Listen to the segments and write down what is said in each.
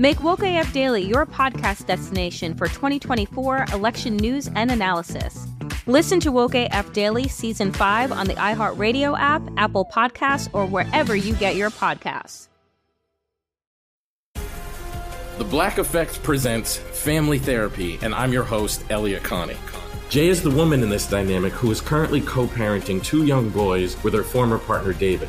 Make Woke AF Daily your podcast destination for 2024 election news and analysis. Listen to Woke AF Daily Season 5 on the iHeartRadio app, Apple Podcasts, or wherever you get your podcasts. The Black Effect presents Family Therapy, and I'm your host, Elliot Connie. Jay is the woman in this dynamic who is currently co parenting two young boys with her former partner, David.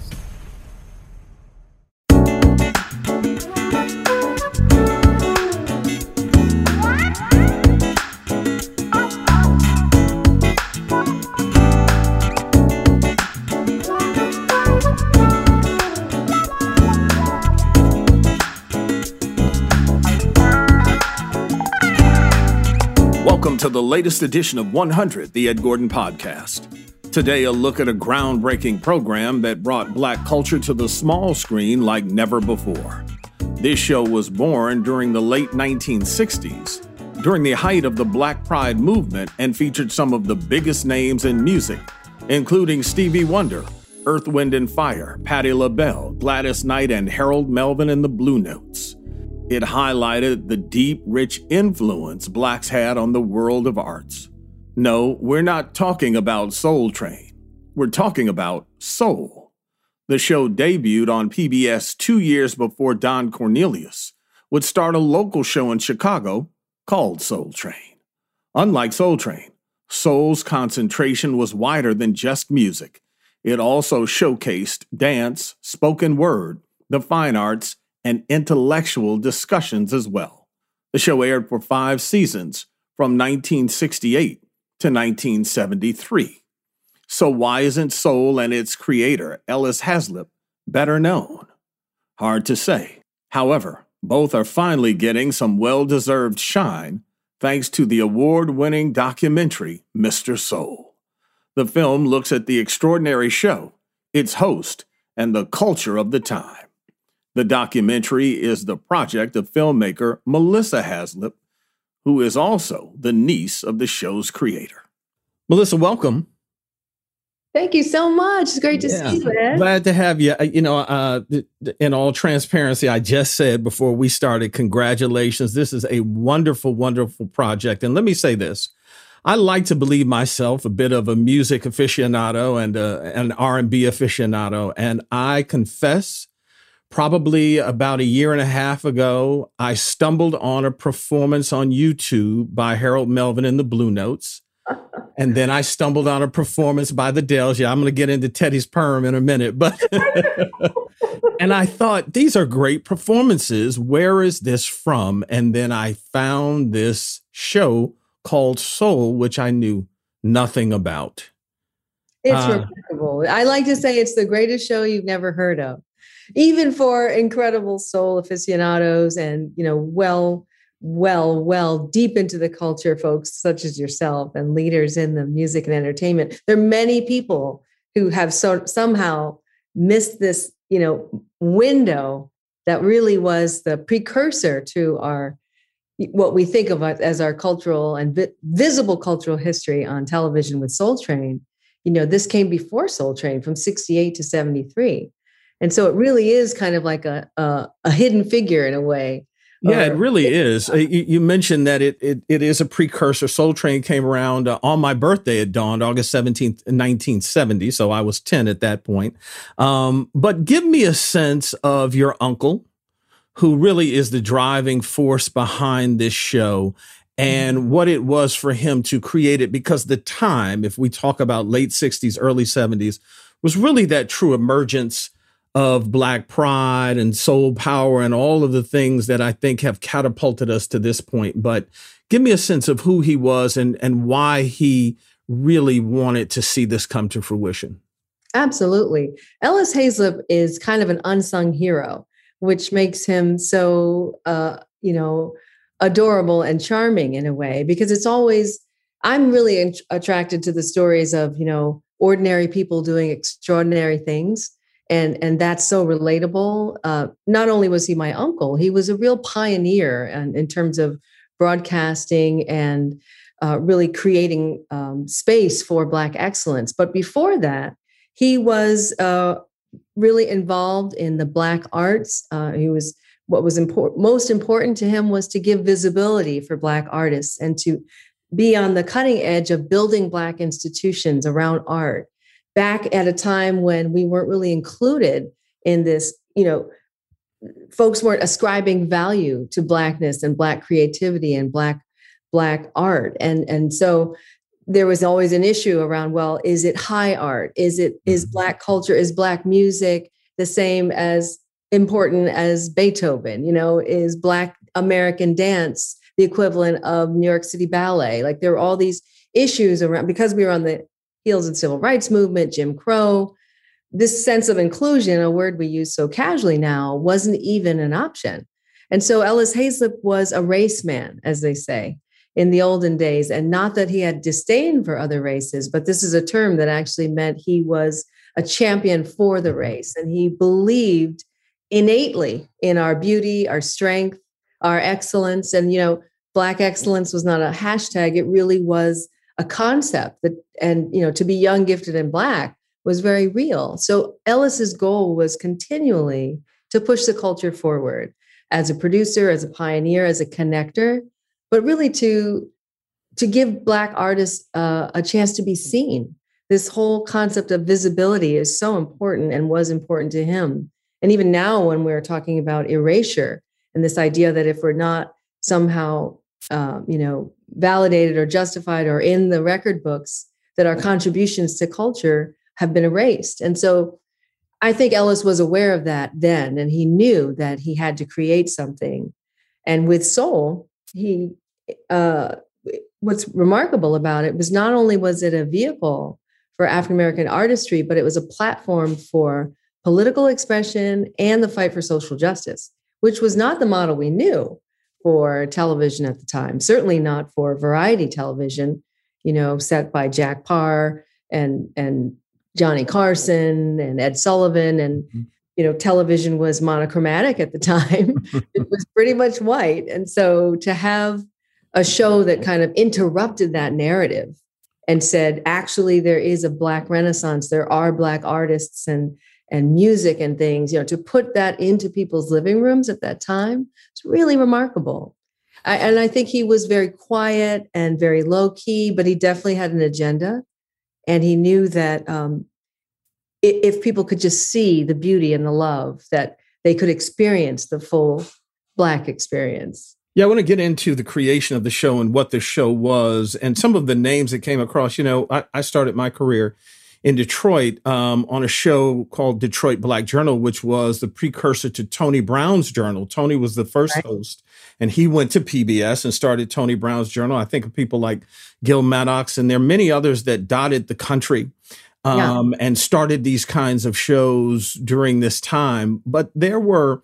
Welcome to the latest edition of 100, the Ed Gordon Podcast. Today, a look at a groundbreaking program that brought black culture to the small screen like never before. This show was born during the late 1960s, during the height of the Black Pride movement, and featured some of the biggest names in music, including Stevie Wonder, Earth, Wind, and Fire, Patti LaBelle, Gladys Knight, and Harold Melvin and the Blue Notes. It highlighted the deep, rich influence blacks had on the world of arts. No, we're not talking about Soul Train. We're talking about Soul. The show debuted on PBS two years before Don Cornelius would start a local show in Chicago called Soul Train. Unlike Soul Train, Soul's concentration was wider than just music. It also showcased dance, spoken word, the fine arts, and intellectual discussions as well. The show aired for five seasons from 1968 to 1973. So, why isn't Soul and its creator, Ellis Haizlip, better known? Hard to say. However, both are finally getting some well deserved shine thanks to the award winning documentary, Mr. Soul. The film looks at the extraordinary show, its host, and the culture of the time. The documentary is the project of filmmaker Melissa Haizlip, who is also the niece of the show's creator. Melissa, welcome. Thank you so much. It's great to Yeah. see you, Ed. Glad to have you. You know, uh, th- th- in all transparency, I just said before we started, congratulations. This is a wonderful, wonderful project. And let me say this. I like to believe myself a bit of a music aficionado and uh, an R&B aficionado. And I confess, probably about a year and a half ago, I stumbled on a performance on YouTube by Harold Melvin and the Blue Notes. And then I stumbled on a performance by the Dells. Yeah, I'm going to get into Teddy's Perm in a minute, but and I thought these are great performances. Where is this from? And then I found this show called Soul, which I knew nothing about. It's Uh, remarkable. I like to say it's the greatest show you've never heard of, even for incredible soul aficionados and you know well well, well deep into the culture, folks such as yourself and leaders in the music and entertainment. There are many people who have so, somehow missed this, you know, window that really was the precursor to our what we think of as our cultural and vi- visible cultural history on television with Soul Train. You know, this came before Soul Train from 68 to 73. And so it really is kind of like a, a, a hidden figure in a way yeah, it really is. Uh, you, mentioned that it, it it is a precursor. Soul Train came around uh, on my birthday. It dawned August 17th, 1970. So I was 10 at that point. Um, but give me a sense of your uncle, who really is the driving force behind this show and mm-hmm. what it was for him to create it. Because the time, if we talk about late 60s, early 70s, was really that true emergence of black pride and soul power and all of the things that I think have catapulted us to this point. But give me a sense of who he was and, and why he really wanted to see this come to fruition. Absolutely. Ellis Haizlip is kind of an unsung hero, which makes him so, uh, you know, adorable and charming in a way because it's always, I'm really attracted to the stories of, you know, ordinary people doing extraordinary things and and that's so relatable. Uh, not only was he my uncle, he was a real pioneer in, in terms of broadcasting and uh, really creating um, space for Black excellence. But before that, he was uh, really involved in the Black arts. Uh, he was what was most important to him was to give visibility for Black artists and to be on the cutting edge of building Black institutions around art back at a time when we weren't really included in this, you know, folks weren't ascribing value to blackness and black creativity and black black art. And and so there was always an issue around well is it high art? Is it is mm-hmm. black culture is black music the same as important as beethoven? You know is black american dance the equivalent of new york city ballet? Like there were all these issues around because we were on the heels of civil rights movement, Jim Crow. This sense of inclusion, a word we use so casually now, wasn't even an option. And so Ellis Haizlip was a race man, as they say in the olden days. And not that he had disdain for other races, but this is a term that actually meant he was a champion for the race. And he believed innately in our beauty, our strength, our excellence. And, you know, Black excellence was not a hashtag, it really was a concept that and you know to be young gifted and black was very real. So ellis's goal was continually to push the culture forward as a producer as a pioneer as a connector but really to to give black artists uh, a chance to be seen. This whole concept of visibility is so important and was important to him. And even now when we're talking about erasure and this idea that if we're not somehow um, you know validated or justified or in the record books that our contributions to culture have been erased. And so I think Ellis was aware of that then, and he knew that he had to create something. And with Soul, he uh, what's remarkable about it was not only was it a vehicle for African American artistry, but it was a platform for political expression and the fight for social justice, which was not the model we knew for television at the time, certainly not for variety television, you know, set by Jack Parr and and Johnny Carson and Ed Sullivan and mm-hmm. you know television was monochromatic at the time. it was pretty much white and so to have a show that kind of interrupted that narrative and said actually there is a black renaissance there are black artists and and music and things, you know, to put that into people's living rooms at that time, it's really remarkable. I, and I think he was very quiet and very low key, but he definitely had an agenda. And he knew that um, if people could just see the beauty and the love, that they could experience the full Black experience. Yeah, I want to get into the creation of the show and what the show was and some of the names that came across. You know, I, I started my career in Detroit um, on a show called Detroit Black Journal, which was the precursor to Tony Brown's Journal. Tony was the first right. host, and he went to PBS and started Tony Brown's Journal. I think of people like Gil Maddox, and there are many others that dotted the country um, yeah. and started these kinds of shows during this time. But there were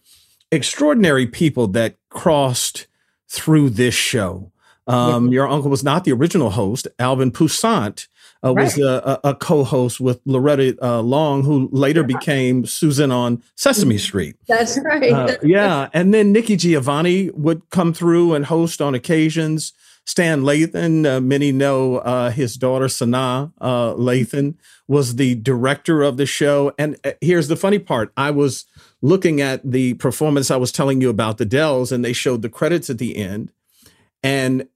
extraordinary people that crossed through this show. Um, yeah. Your uncle was not the original host. Alvin Poussaint uh, right. was a, a, co-host with Loretta uh, Long, who later became Susan on Sesame mm-hmm. Street. That's right. Uh, yeah, and then Nikki Giovanni would come through and host on occasions. Stan Lathan, uh, many know uh, his daughter Sanaa uh, Lathan was the director of the show. And here's the funny part: I was looking at the performance I was telling you about the Dells, and they showed the credits at the end. And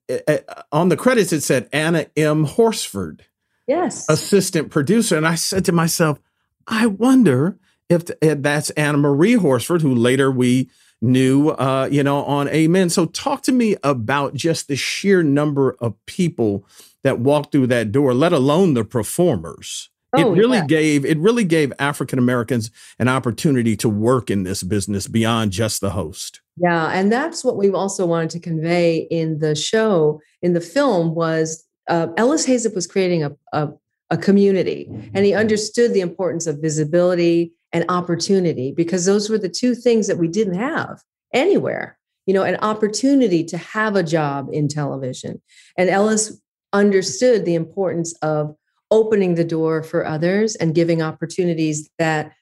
on the credits, it said Anna M. Horsford yes. assistant producer. And i said to myself i wonder if, if that's anna maria horsford who later we knew uh, you know on amen. So talk to me about just the sheer number of people that walked through that door let alone the performers. Oh, it really yeah. gave it really gave african americans an opportunity to work in this business beyond just the host. Yeah and that's what we also wanted to convey in the show in the film was uh, Ellis Haizlip was creating a, a, a community, and he understood the importance of visibility and opportunity because those were the two things that we didn't have anywhere. You know, an opportunity to have a job in television. And Ellis understood the importance of opening the door for others and giving opportunities that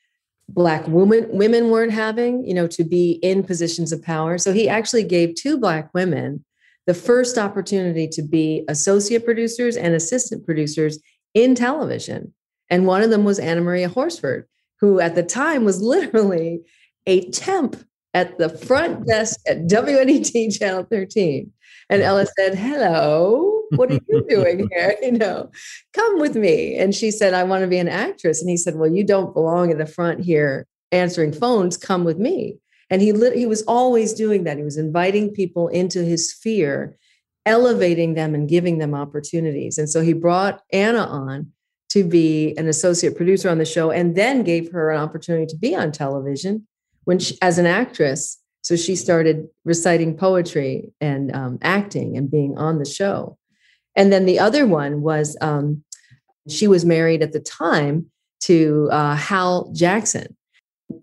black women women weren't having you know to be in positions of power so he actually gave two black women the first opportunity to be associate producers and assistant producers in television. And one of them was Anna Maria Horsford, who at the time was literally a temp at the front desk at WNET Channel 13. And Ella said, Hello, what are you doing here? You know, come with me. And she said, I want to be an actress. And he said, Well, you don't belong at the front here answering phones. Come with me. And he lit, he was always doing that. He was inviting people into his sphere, elevating them and giving them opportunities. And so he brought Anna on to be an associate producer on the show and then gave her an opportunity to be on television when she, as an actress. So she started reciting poetry and um, acting and being on the show. And then the other one was um, she was married at the time to uh, Hal Jackson.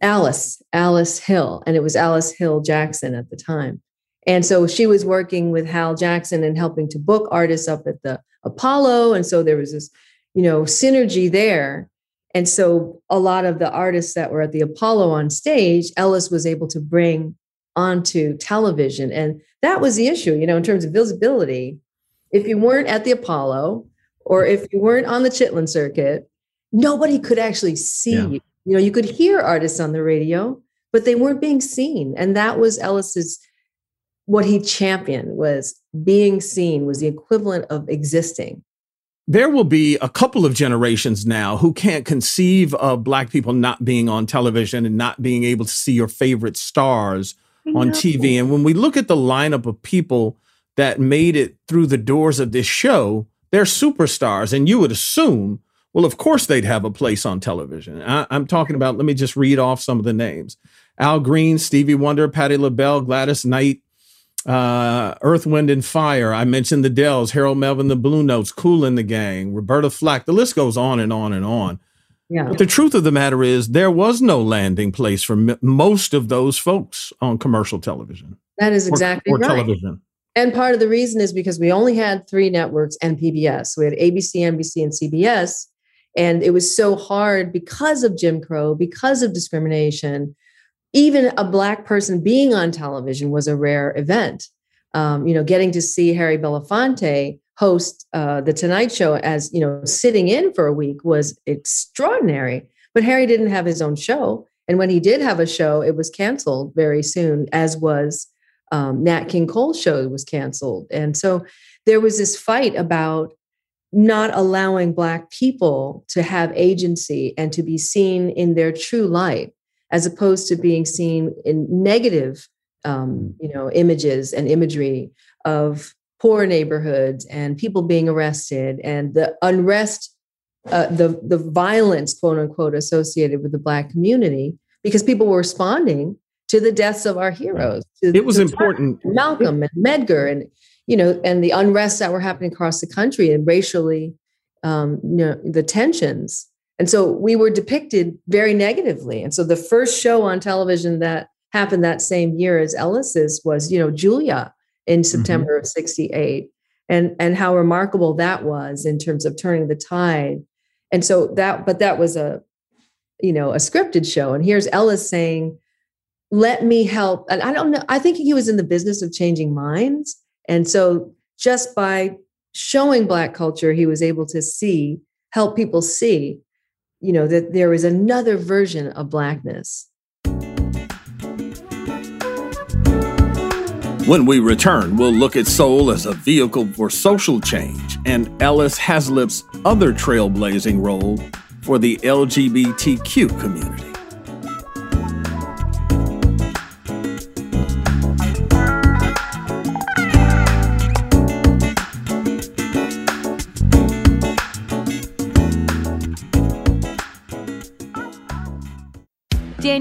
Alice, Alice Hill, and it was Alice Hill Jackson at the time. And so she was working with Hal Jackson and helping to book artists up at the Apollo. And so there was this, you know, synergy there. And so a lot of the artists that were at the Apollo on stage, Ellis was able to bring onto television. And that was the issue, you know, in terms of visibility. If you weren't at the Apollo or if you weren't on the Chitlin circuit, nobody could actually see yeah. you. You know, you could hear artists on the radio, but they weren't being seen. And that was Ellis's what he championed was being seen was the equivalent of existing. There will be a couple of generations now who can't conceive of black people not being on television and not being able to see your favorite stars on TV. And when we look at the lineup of people that made it through the doors of this show, they're superstars. And you would assume well, of course they'd have a place on television. I, am talking about, let me just read off some of the names Al Green, Stevie Wonder, Patti LaBelle, Gladys Knight, uh, Earth, Wind, and Fire. I mentioned the Dells, Harold Melvin, the Blue Notes, Kool and the Gang, Roberta Flack. The list goes on and on and on. Yeah. But the truth of the matter is, there was no landing place for m- most of those folks on commercial television. That is exactly or, or right. television. And part of the reason is because we only had three networks and PBS. We had ABC, NBC, and CBS. And it was so hard because of Jim Crow, because of discrimination. Even a Black person being on television was a rare event. Um, you know, getting to see Harry Belafonte host uh, the Tonight Show as, you know, sitting in for a week was extraordinary. But Harry didn't have his own show. And when he did have a show, it was canceled very soon, as was um, Nat King Cole's show was canceled. And so there was this fight about not allowing Black people to have agency and to be seen in their true light, as opposed to being seen in negative, um, you know, images and imagery of poor neighborhoods and people being arrested and the unrest, uh, the the violence, quote unquote, associated with the Black community, because people were responding to the deaths of our heroes. it was important. Malcolm and Medgar and you know, and the unrest that were happening across the country and racially, um, you know, the tensions. And so we were depicted very negatively. And so the first show on television that happened that same year as Ellis's was, you know, Julia. in mm-hmm. September mm-hmm. of 68 and and how remarkable that was in terms of turning the tide and so that but that was a you know a scripted show and here's ellis saying let me help and i don't know i think he was in the business of changing minds and so just by showing black culture he was able to see help people see you know that there is another version of blackness When we return, we'll look at soul as a vehicle for social change and Ellis Haizlip's other trailblazing role for the LGBTQ community.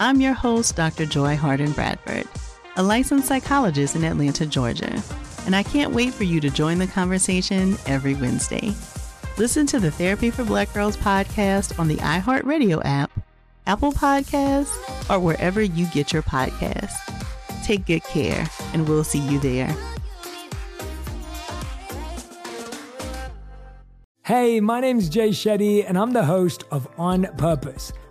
I'm your host, Dr. Joy Harden Bradford, a licensed psychologist in Atlanta, Georgia, and I can't wait for you to join the conversation every Wednesday. Listen to the Therapy for Black Girls podcast on the iHeartRadio app, Apple Podcasts, or wherever you get your podcasts. Take good care, and we'll see you there. Hey, my name's Jay Shetty, and I'm the host of On Purpose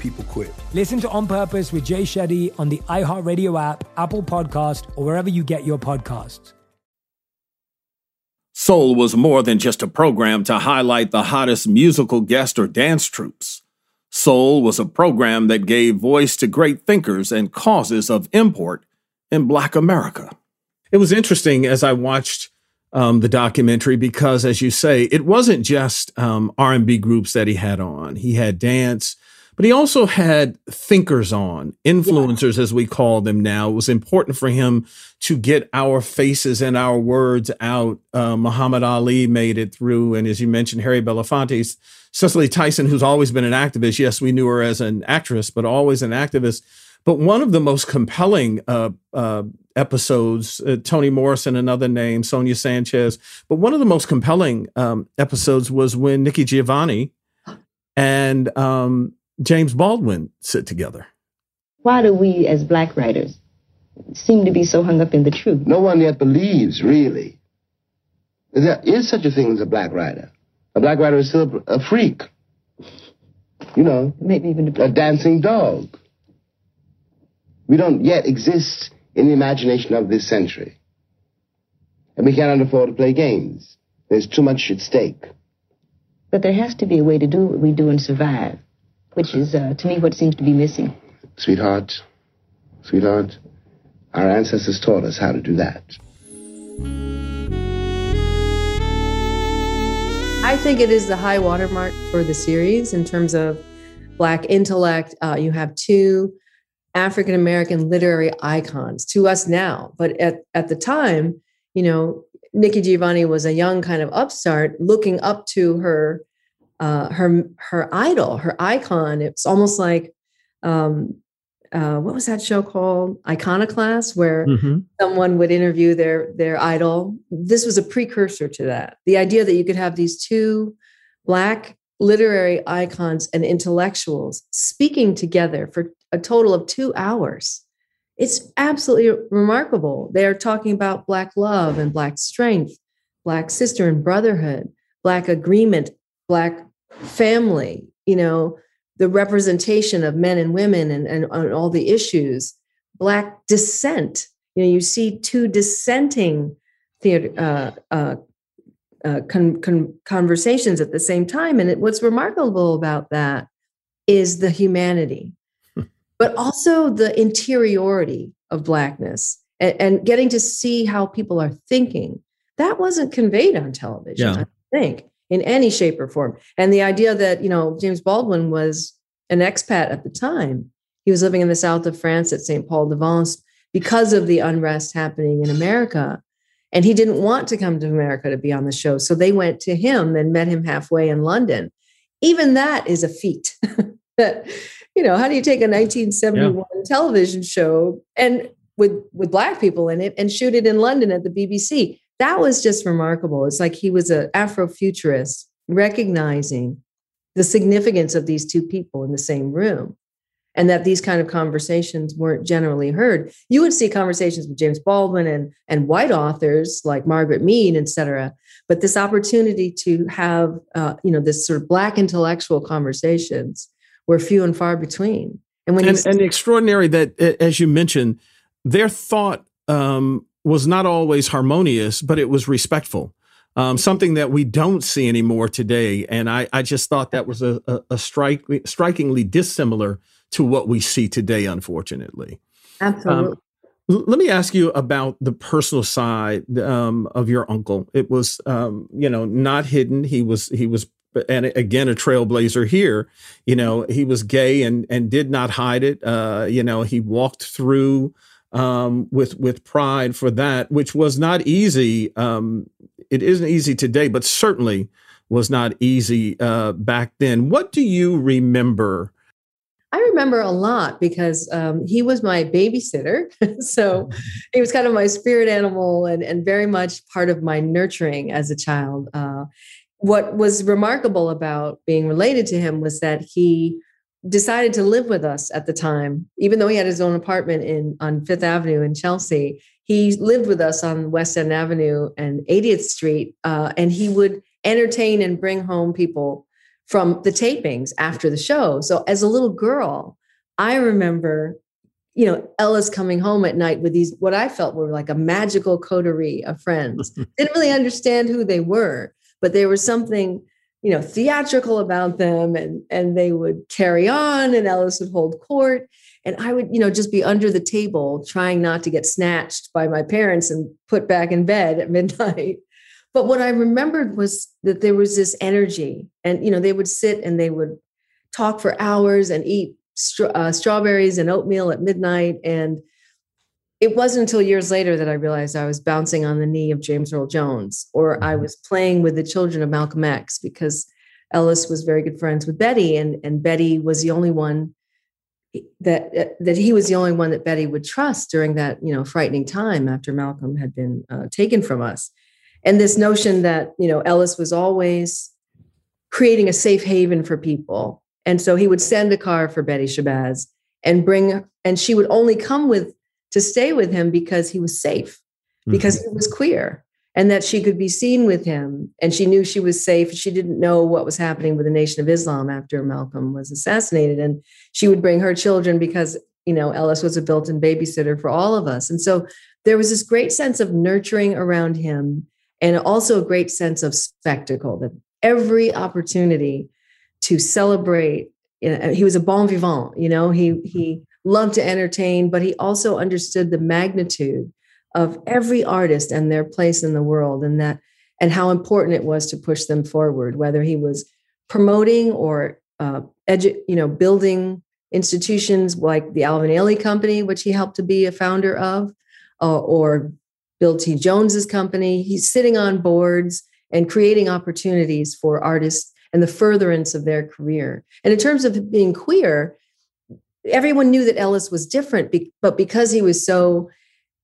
people quit. Listen to On Purpose with Jay Shetty on the iHeartRadio app, Apple Podcast, or wherever you get your podcasts. Soul was more than just a program to highlight the hottest musical guest or dance troupes. Soul was a program that gave voice to great thinkers and causes of import in Black America. It was interesting as I watched um, the documentary because, as you say, it wasn't just um, R&B groups that he had on. He had dance, but he also had thinkers on, influencers as we call them now. It was important for him to get our faces and our words out. Uh, Muhammad Ali made it through, and as you mentioned, Harry Belafonte, Cicely Tyson, who's always been an activist. Yes, we knew her as an actress, but always an activist. But one of the most compelling uh, uh, episodes, uh, Toni Morrison, another name, Sonia Sanchez, but one of the most compelling um, episodes was when Nikki Giovanni and um, James Baldwin sit together. Why do we, as black writers, seem to be so hung up in the truth? No one yet believes, really, there is such a thing as a black writer. A black writer is still a freak. You know, maybe even a, a dancing dog. We don't yet exist in the imagination of this century. And we cannot afford to play games. There's too much at stake. But there has to be a way to do what we do and survive, which is, uh, to me, what seems to be missing. Sweetheart, sweetheart, our ancestors taught us how to do that. I think it is the high watermark for the series in terms of Black intellect. Uh, you have two African American literary icons to us now. But at, at the time, you know, Nikki Giovanni was a young kind of upstart looking up to her uh, her her idol, her icon. It's almost like um, uh, what was that show called? Iconoclast, where mm-hmm. someone would interview their their idol. This was a precursor to that. The idea that you could have these two black literary icons and intellectuals speaking together for a total of two hours. It's absolutely remarkable. They are talking about Black love and Black strength, Black sister and brotherhood, Black agreement, Black family, you know, the representation of men and women and, and, and all the issues, Black dissent. You know, you see two dissenting theater, uh, uh, uh, con- con- conversations at the same time. And it, what's remarkable about that is the humanity but also the interiority of blackness and, and, getting to see how people are thinking. That wasn't conveyed on television, yeah. I think, in any shape or form. And the idea that, you know, James Baldwin was an expat at the time. He was living in the south of France at St. Paul de Vence because of the unrest happening in America. And he didn't want to come to America to be on the show. So they went to him and met him halfway in London. Even that is a feat that you know, how do you take a 1971 yeah. television show and with with black people in it and shoot it in London at the BBC? That was just remarkable. It's like he was an Afrofuturist recognizing the significance of these two people in the same room and that these kind of conversations weren't generally heard. You would see conversations with James Baldwin and, and white authors like Margaret Mead, et cetera. But this opportunity to have, uh, you know, this sort of black intellectual conversations were few and far between. And when and, and extraordinary that, as you mentioned, their thought um, was not always harmonious, but it was respectful. Um, something that we don't see anymore today. And I, I just thought that was a, a, a strike, strikingly dissimilar to what we see today, unfortunately. Absolutely. Um, let me ask you about the personal side um, of your uncle. It was, um, you know, not hidden. He was he was and again a trailblazer here you know he was gay and and did not hide it uh you know he walked through um with with pride for that which was not easy um it isn't easy today but certainly was not easy uh back then what do you remember I remember a lot because um, he was my babysitter. so he was kind of my spirit animal and, and very much part of my nurturing as a child. Uh, what was remarkable about being related to him was that he decided to live with us at the time even though he had his own apartment in on fifth avenue in chelsea he lived with us on west end avenue and 80th street uh, and he would entertain and bring home people from the tapings after the show so as a little girl i remember you know, Ellis coming home at night with these, what I felt were like a magical coterie of friends. Didn't really understand who they were, but there was something, you know, theatrical about them and, and they would carry on and Ellis would hold court. And I would, you know, just be under the table trying not to get snatched by my parents and put back in bed at midnight. But what I remembered was that there was this energy and, you know, they would sit and they would talk for hours and eat uh, strawberries and oatmeal at midnight. And it wasn't until years later that I realized I was bouncing on the knee of James Earl Jones, or I mm-hmm. was playing with the children of Malcolm X because Ellis was very good friends with Betty, and, and Betty was the only one that uh, that he was the only one that Betty would trust during that you know frightening time after Malcolm had been uh, taken from us, and this notion that you know Ellis was always creating a safe haven for people and so he would send a car for Betty Shabazz and bring, and she would only come with to stay with him because he was safe, because mm-hmm. he was queer, and that she could be seen with him. And she knew she was safe. She didn't know what was happening with the Nation of Islam after Malcolm was assassinated. And she would bring her children because, you know, Ellis was a built in babysitter for all of us. And so there was this great sense of nurturing around him and also a great sense of spectacle that every opportunity to celebrate. You know, he was a bon vivant, you know, he he loved to entertain, but he also understood the magnitude of every artist and their place in the world and that and how important it was to push them forward, whether he was promoting or uh, edu- you know, building institutions like the Alvin Ailey Company, which he helped to be a founder of, uh, or Bill T. Jones's company. He's sitting on boards and creating opportunities for artists and the furtherance of their career. And in terms of being queer, everyone knew that Ellis was different, but because he was so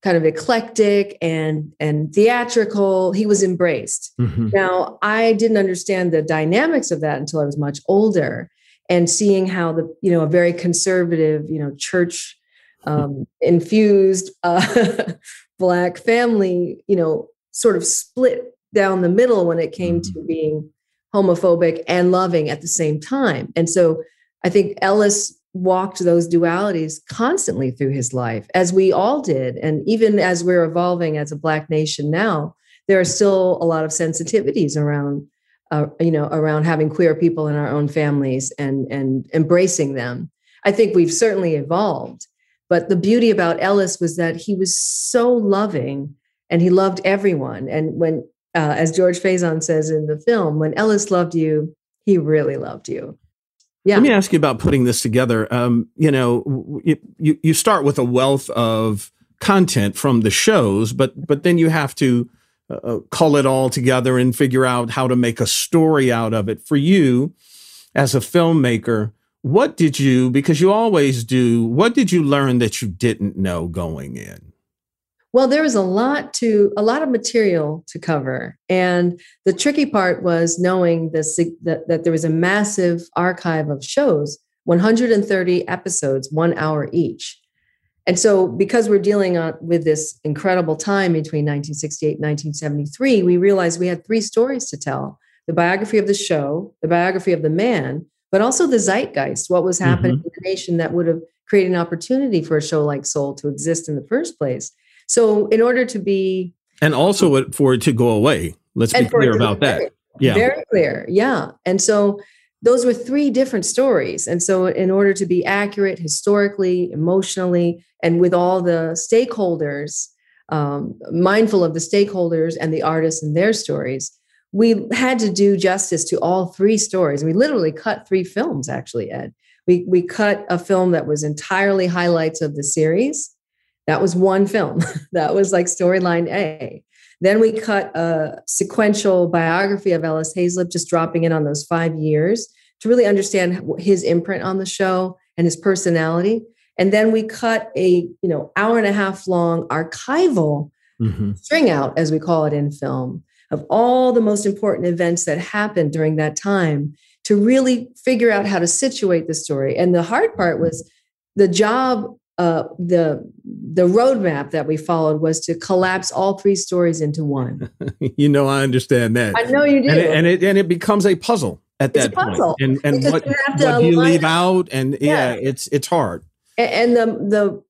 kind of eclectic and and theatrical, he was embraced. Mm-hmm. Now, I didn't understand the dynamics of that until I was much older, and seeing how the you know a very conservative, you know, church um, infused uh, black family, you know, sort of split down the middle when it came mm-hmm. to being homophobic and loving at the same time. And so I think Ellis walked those dualities constantly through his life, as we all did. And even as we're evolving as a Black nation now, there are still a lot of sensitivities around. Uh, you know, around having queer people in our own families and and embracing them. I think we've certainly evolved, but the beauty about Ellis was that he was so loving and he loved everyone. And when uh, as George Faison says in the film, when Ellis loved you, he really loved you. Yeah. Let me ask you about putting this together. Um, you know, you, you start with a wealth of content from the shows, but but then you have to uh, uh, cull it all together and figure out how to make a story out of it. For you, as a filmmaker, what did you? Because you always do. What did you learn that you didn't know going in? Well, there was a lot to a lot of material to cover, and the tricky part was knowing this, that, that there was a massive archive of shows, 130 episodes, one hour each. And so, because we're dealing on, with this incredible time between 1968 and 1973, we realized we had three stories to tell the biography of the show, the biography of the man, but also the zeitgeist, what was happening mm-hmm. in the nation that would have created an opportunity for a show like Soul to exist in the first place. So, in order to be and also for it to go away, let's be clear about that. Yeah, very clear. Yeah, and so those were three different stories. And so, in order to be accurate historically, emotionally, and with all the stakeholders, um, mindful of the stakeholders and the artists and their stories, we had to do justice to all three stories. We literally cut three films, actually, Ed. We, we cut a film that was entirely highlights of the series. That was one film. that was like storyline A. Then we cut a sequential biography of Ellis Haizlip, just dropping in on those five years to really understand his imprint on the show and his personality. And then we cut a you know hour and a half long archival mm-hmm. string out, as we call it in film, of all the most important events that happened during that time to really figure out how to situate the story. And the hard part was the job uh, the the roadmap that we followed was to collapse all three stories into one. you know, I understand that. I know you do, and it, and it, and it becomes a puzzle at it's that point. And and what, what do you leave out? And yeah, yeah, it's it's hard. and the the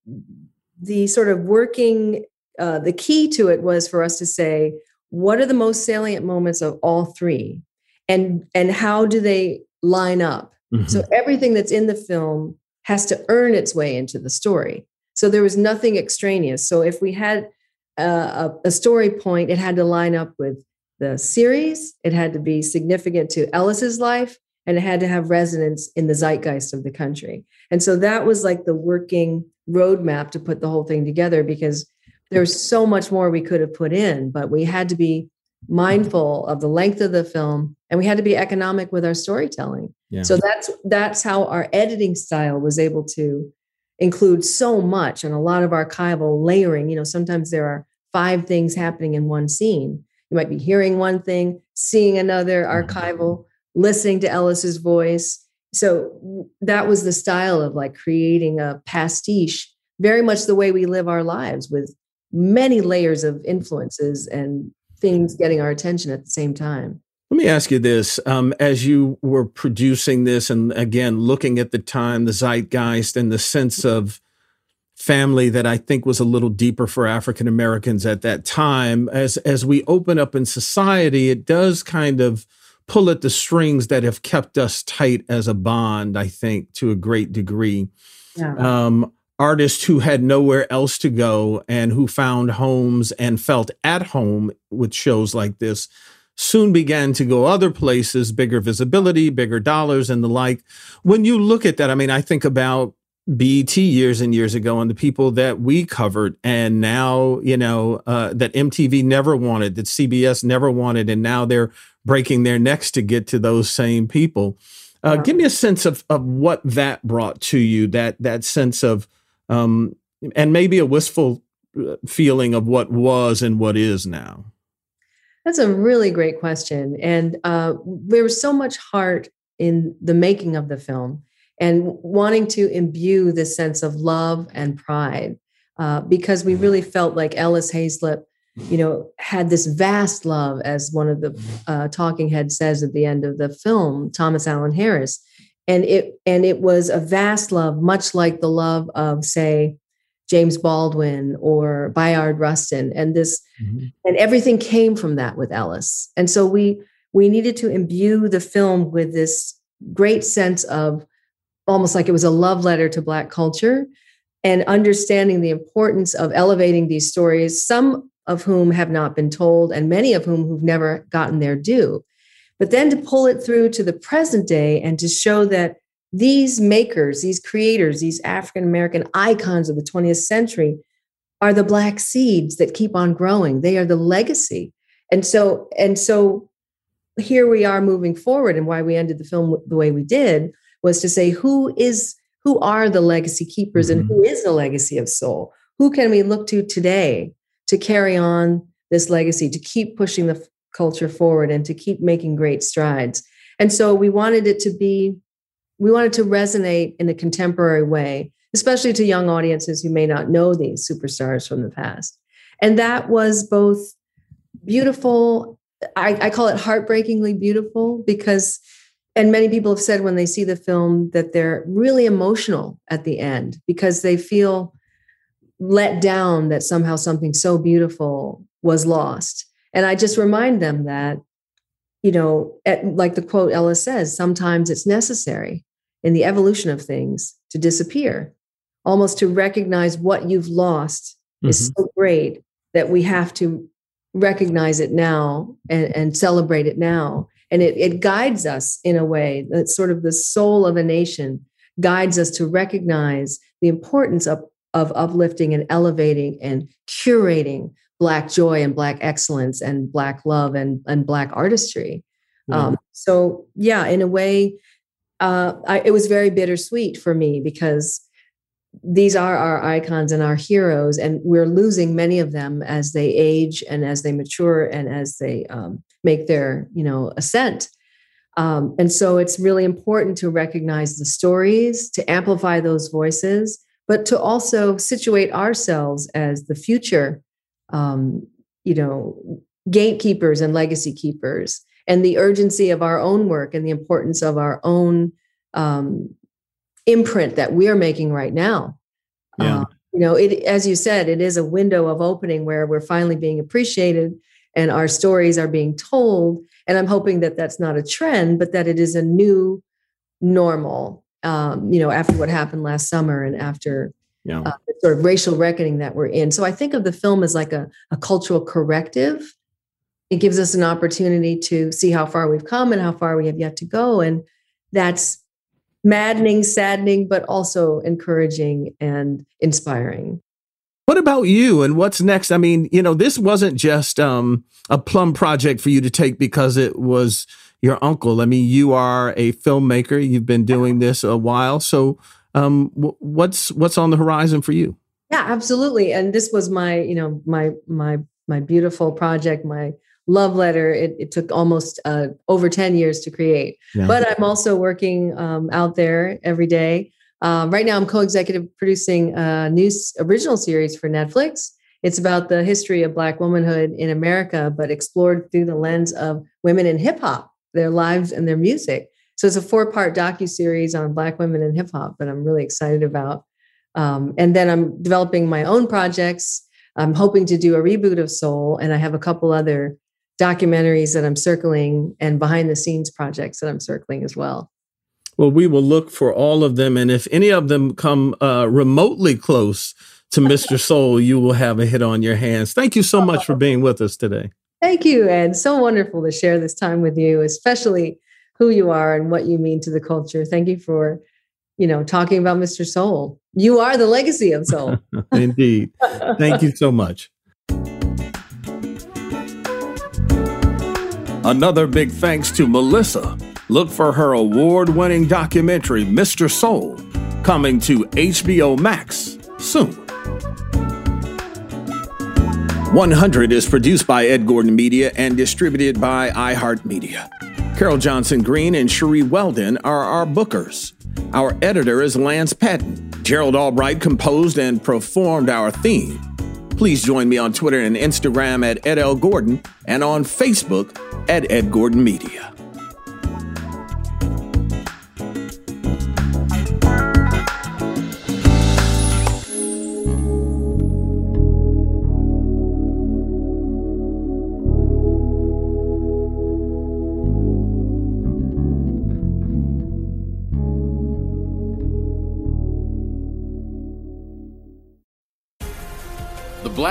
the sort of working uh, the key to it was for us to say what are the most salient moments of all three and and how do they line up mm-hmm. so everything that's in the film has to earn its way into the story. So there was nothing extraneous. So if we had a, a story point it had to line up with the series it had to be significant to ellis's life and it had to have resonance in the zeitgeist of the country. And so that was like the working roadmap to put the whole thing together because there's so much more we could have put in, but we had to be mindful of the length of the film and we had to be economic with our storytelling. Yeah. So that's that's how our editing style was able to include so much and a lot of archival layering. You know, sometimes there are five things happening in one scene. You might be hearing one thing, seeing another mm-hmm. archival, listening to Ellis's voice. So that was the style of like creating a pastiche, very much the way we live our lives with many layers of influences and things getting our attention at the same time. Let me ask you this. Um, as you were producing this and again looking at the time, the zeitgeist, and the sense of family that I think was a little deeper for African Americans at that time, as, as we open up in society, it does kind of pull at the strings that have kept us tight as a bond, I think, to a great degree. Yeah. Um, artists who had nowhere else to go and who found homes and felt at home with shows like this soon began to go other places, bigger visibility, bigger dollars, and the like. When you look at that, I mean, I think about BET years and years ago and the people that we covered, and now, you know, uh, that MTV never wanted, that CBS never wanted, and now they're breaking their necks to get to those same people. Uh, give me a sense of, of what that brought to you, that that sense of um, and maybe a wistful uh, feeling of what was and what is now? That's a really great question. And uh, there was so much heart in the making of the film and wanting to imbue this sense of love and pride uh, because we really felt like Ellis Haizlip, you know, had this vast love, as one of the uh, talking heads says at the end of the film, Thomas Allen Harris and it and it was a vast love much like the love of say james baldwin or bayard rustin and this mm-hmm. and everything came from that with ellis and so we we needed to imbue the film with this great sense of almost like it was a love letter to black culture and understanding the importance of elevating these stories some of whom have not been told and many of whom who've never gotten their due but then to pull it through to the present day and to show that these makers, these creators, these African American icons of the 20th century are the black seeds that keep on growing. They are the legacy. And so, and so here we are moving forward. And why we ended the film the way we did was to say who is who are the legacy keepers mm-hmm. and who is the legacy of soul? Who can we look to today to carry on this legacy, to keep pushing the culture forward and to keep making great strides. And so we wanted it to be, we wanted to resonate in a contemporary way, especially to young audiences who may not know these superstars from the past. And that was both beautiful. I, I call it heartbreakingly beautiful because, and many people have said when they see the film that they're really emotional at the end because they feel let down that somehow something so beautiful was lost. And I just remind them that, you know, at, like the quote Ella says, sometimes it's necessary in the evolution of things to disappear, almost to recognize what you've lost mm-hmm. is so great that we have to recognize it now and, and celebrate it now. And it, it guides us in a way that sort of the soul of a nation guides us to recognize the importance of, of uplifting and elevating and curating black joy and black excellence and black love and, and black artistry mm-hmm. um, so yeah in a way uh, I, it was very bittersweet for me because these are our icons and our heroes and we're losing many of them as they age and as they mature and as they um, make their you know ascent um, and so it's really important to recognize the stories to amplify those voices but to also situate ourselves as the future um, you know, gatekeepers and legacy keepers, and the urgency of our own work and the importance of our own um, imprint that we're making right now. Yeah. Uh, you know, it as you said, it is a window of opening where we're finally being appreciated and our stories are being told. And I'm hoping that that's not a trend, but that it is a new normal. Um, you know, after what happened last summer and after yeah. uh, the sort of racial reckoning that we're in. So I think of the film as like a, a cultural corrective. It gives us an opportunity to see how far we've come and how far we have yet to go. And that's maddening, saddening, but also encouraging and inspiring. What about you and what's next? I mean, you know, this wasn't just um, a plum project for you to take because it was your uncle. I mean, you are a filmmaker. You've been doing this a while. So, um, what's what's on the horizon for you? Yeah, absolutely. And this was my, you know, my my my beautiful project, my love letter. It, it took almost uh, over ten years to create, yeah. but I'm also working um, out there every day. Uh, right now, I'm co-executive producing a new original series for Netflix. It's about the history of Black womanhood in America, but explored through the lens of women in hip hop, their lives and their music. So it's a four-part docu series on Black women in hip hop that I'm really excited about. Um, and then I'm developing my own projects. I'm hoping to do a reboot of Soul, and I have a couple other documentaries that I'm circling and behind the scenes projects that I'm circling as well. Well, we will look for all of them. And if any of them come uh, remotely close to Mr. Soul, you will have a hit on your hands. Thank you so much for being with us today. Thank you, Ed. So wonderful to share this time with you, especially who you are and what you mean to the culture. Thank you for, you know, talking about Mr. Soul. You are the legacy of Soul. Indeed. Thank you so much. Another big thanks to Melissa Haizlip for her award winning documentary, Mr. Soul, coming to HBO Max soon. 100 is produced by Ed Gordon Media and distributed by iHeartMedia. Carol Johnson Green and Cherie Weldon are our bookers. Our editor is Lance Patton. Gerald Albright composed and performed our theme. Please join me on Twitter and Instagram at EdL Gordon and on Facebook at Ed Gordon Media.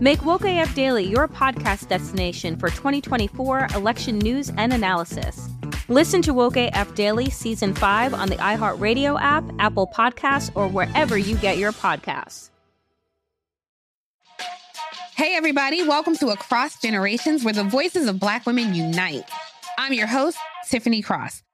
Make Woke AF Daily your podcast destination for 2024 election news and analysis. Listen to Woke AF Daily Season 5 on the iHeartRadio app, Apple Podcasts, or wherever you get your podcasts. Hey, everybody, welcome to Across Generations, where the voices of Black women unite. I'm your host, Tiffany Cross.